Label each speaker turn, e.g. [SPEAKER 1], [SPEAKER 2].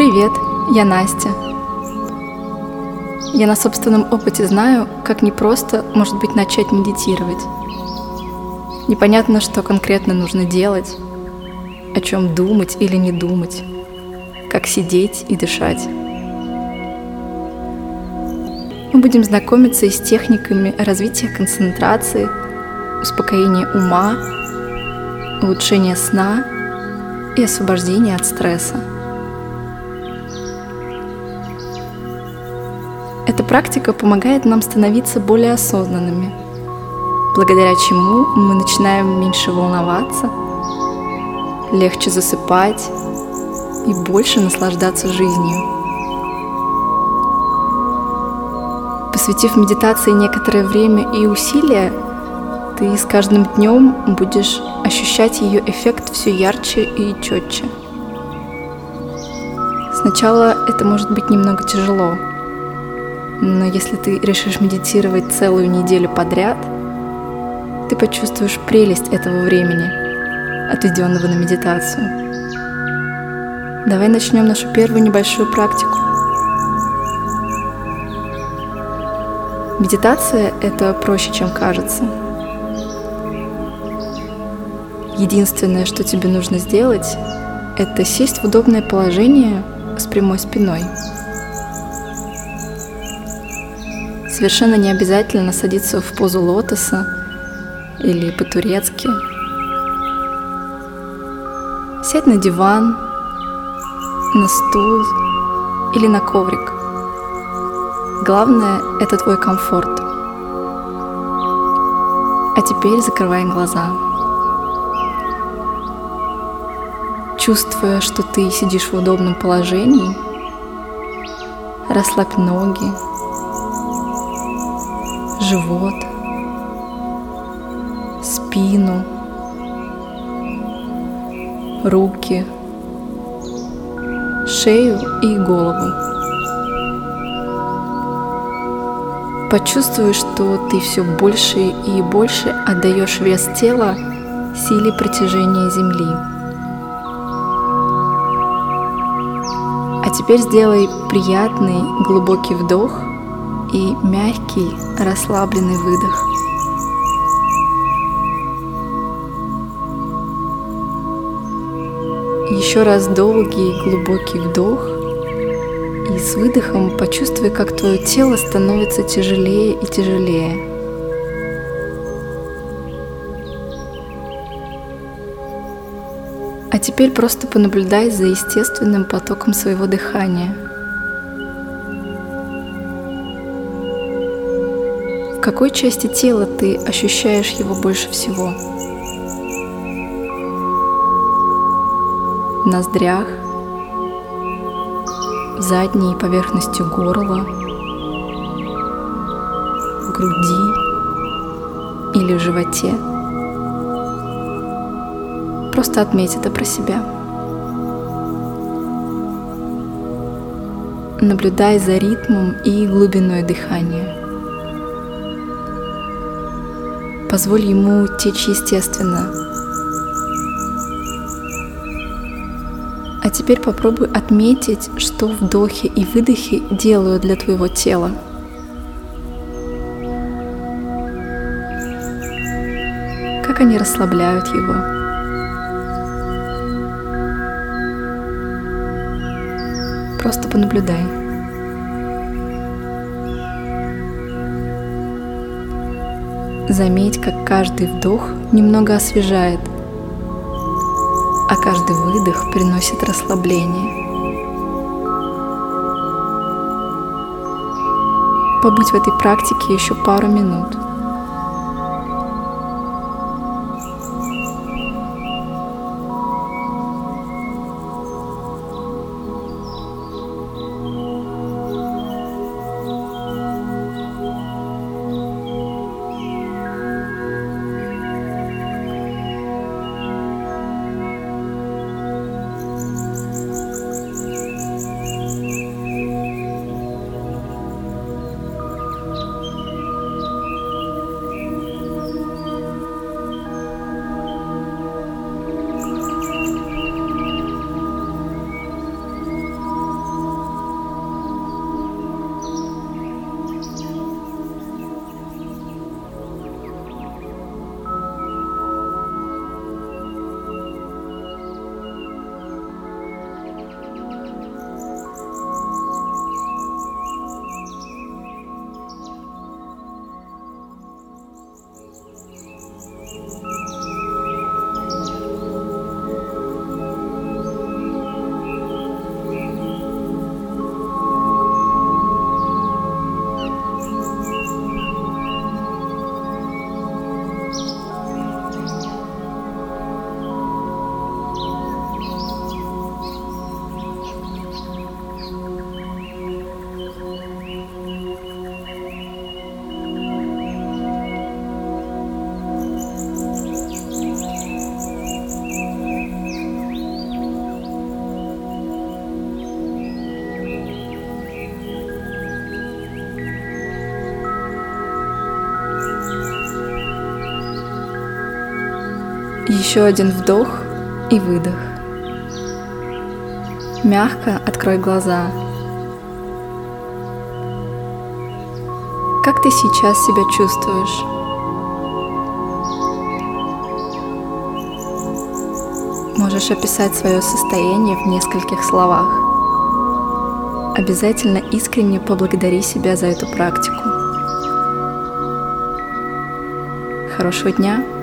[SPEAKER 1] Привет, я Настя. Я на собственном опыте знаю, как непросто может быть начать медитировать. Непонятно, что конкретно нужно делать, о чем думать или не думать, как сидеть и дышать. Мы будем знакомиться и с техниками развития концентрации, успокоения ума, улучшения сна и освобождения от стресса. Эта практика помогает нам становиться более осознанными, благодаря чему мы начинаем меньше волноваться, легче засыпать и больше наслаждаться жизнью. Посвятив медитации некоторое время и усилия, ты с каждым днем будешь ощущать ее эффект все ярче и четче. Сначала это может быть немного тяжело, но если ты решишь медитировать целую неделю подряд, ты почувствуешь прелесть этого времени, отведенного на медитацию. Давай начнем нашу первую небольшую практику. Медитация — это проще, чем кажется. Единственное, что тебе нужно сделать, это сесть в удобное положение с прямой спиной — Совершенно не обязательно садиться в позу лотоса или по-турецки. Сядь на диван, на стул или на коврик. Главное — это твой комфорт. А теперь закрывай глаза. Чувствуя, что ты сидишь в удобном положении, расслабь ноги, живот, спину, руки, шею и голову. Почувствуй, что ты все больше и больше отдаешь вес тела силе притяжения Земли. А теперь сделай приятный глубокий вдох – и мягкий расслабленный выдох. Еще раз долгий глубокий вдох и с выдохом почувствуй, как твое тело становится тяжелее и тяжелее. А теперь просто понаблюдай за естественным потоком своего дыхания – Какой части тела ты ощущаешь его больше всего? В ноздрях, задней поверхности горла, в груди или в животе. Просто отметь это про себя. Наблюдай за ритмом и глубиной дыхания. Позволь ему течь естественно. А теперь попробуй отметить, что вдохи и выдохи делают для твоего тела. Как они расслабляют его. Просто понаблюдай. Заметь, как каждый вдох немного освежает, а каждый выдох приносит расслабление. Побудь в этой практике еще пару минут – Еще один вдох и выдох. Мягко открой глаза. Как ты сейчас себя чувствуешь? Можешь описать свое состояние в нескольких словах. Обязательно искренне поблагодари себя за эту практику. Хорошего дня!